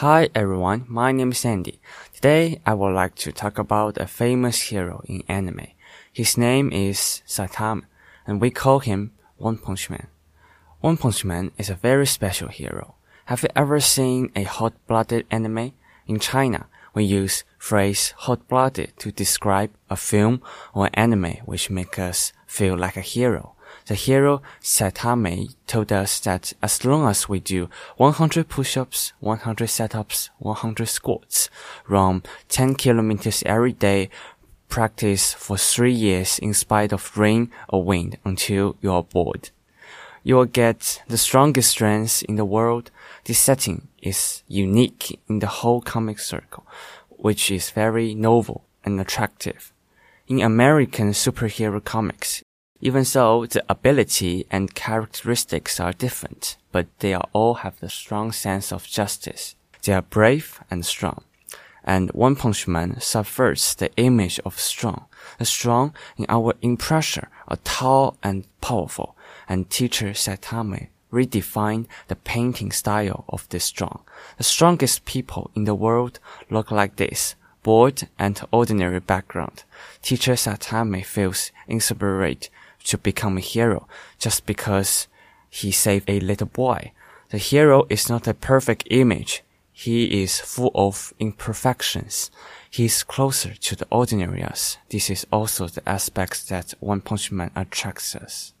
Hi everyone, my name is Andy. Today I would like to talk about a famous hero in anime. His name is Saitama, and we call him One Punch Man. One Punch Man is a very special hero. Have you ever seen a hot-blooded anime? In China, we use phrase hot-blooded to describe a film or anime which make us feel like a hero. The hero Saitama told us that as long as we do 100 push-ups, 100 set-ups, 100 squats, run 10 kilometers every day, practice for three years in spite of rain or wind until you are bored. You will get the strongest strength in the world. This setting is unique in the whole comic circle, which is very novel and attractive. In American superhero comics, even so, the ability and characteristics are different, but they all have the strong sense of justice. They are brave and strong. And One Punch Man subverts the image of strong. The strong in our impression are tall and powerful, and teacher Saitama redefined the painting style of the strong. The strongest people in the world look like this bored and ordinary background. Teachers Teacher Saitama feels inspired to become a hero just because he saved a little boy. The hero is not a perfect image. He is full of imperfections. He is closer to the ordinary us. This is also the aspect that One Punch Man attracts us.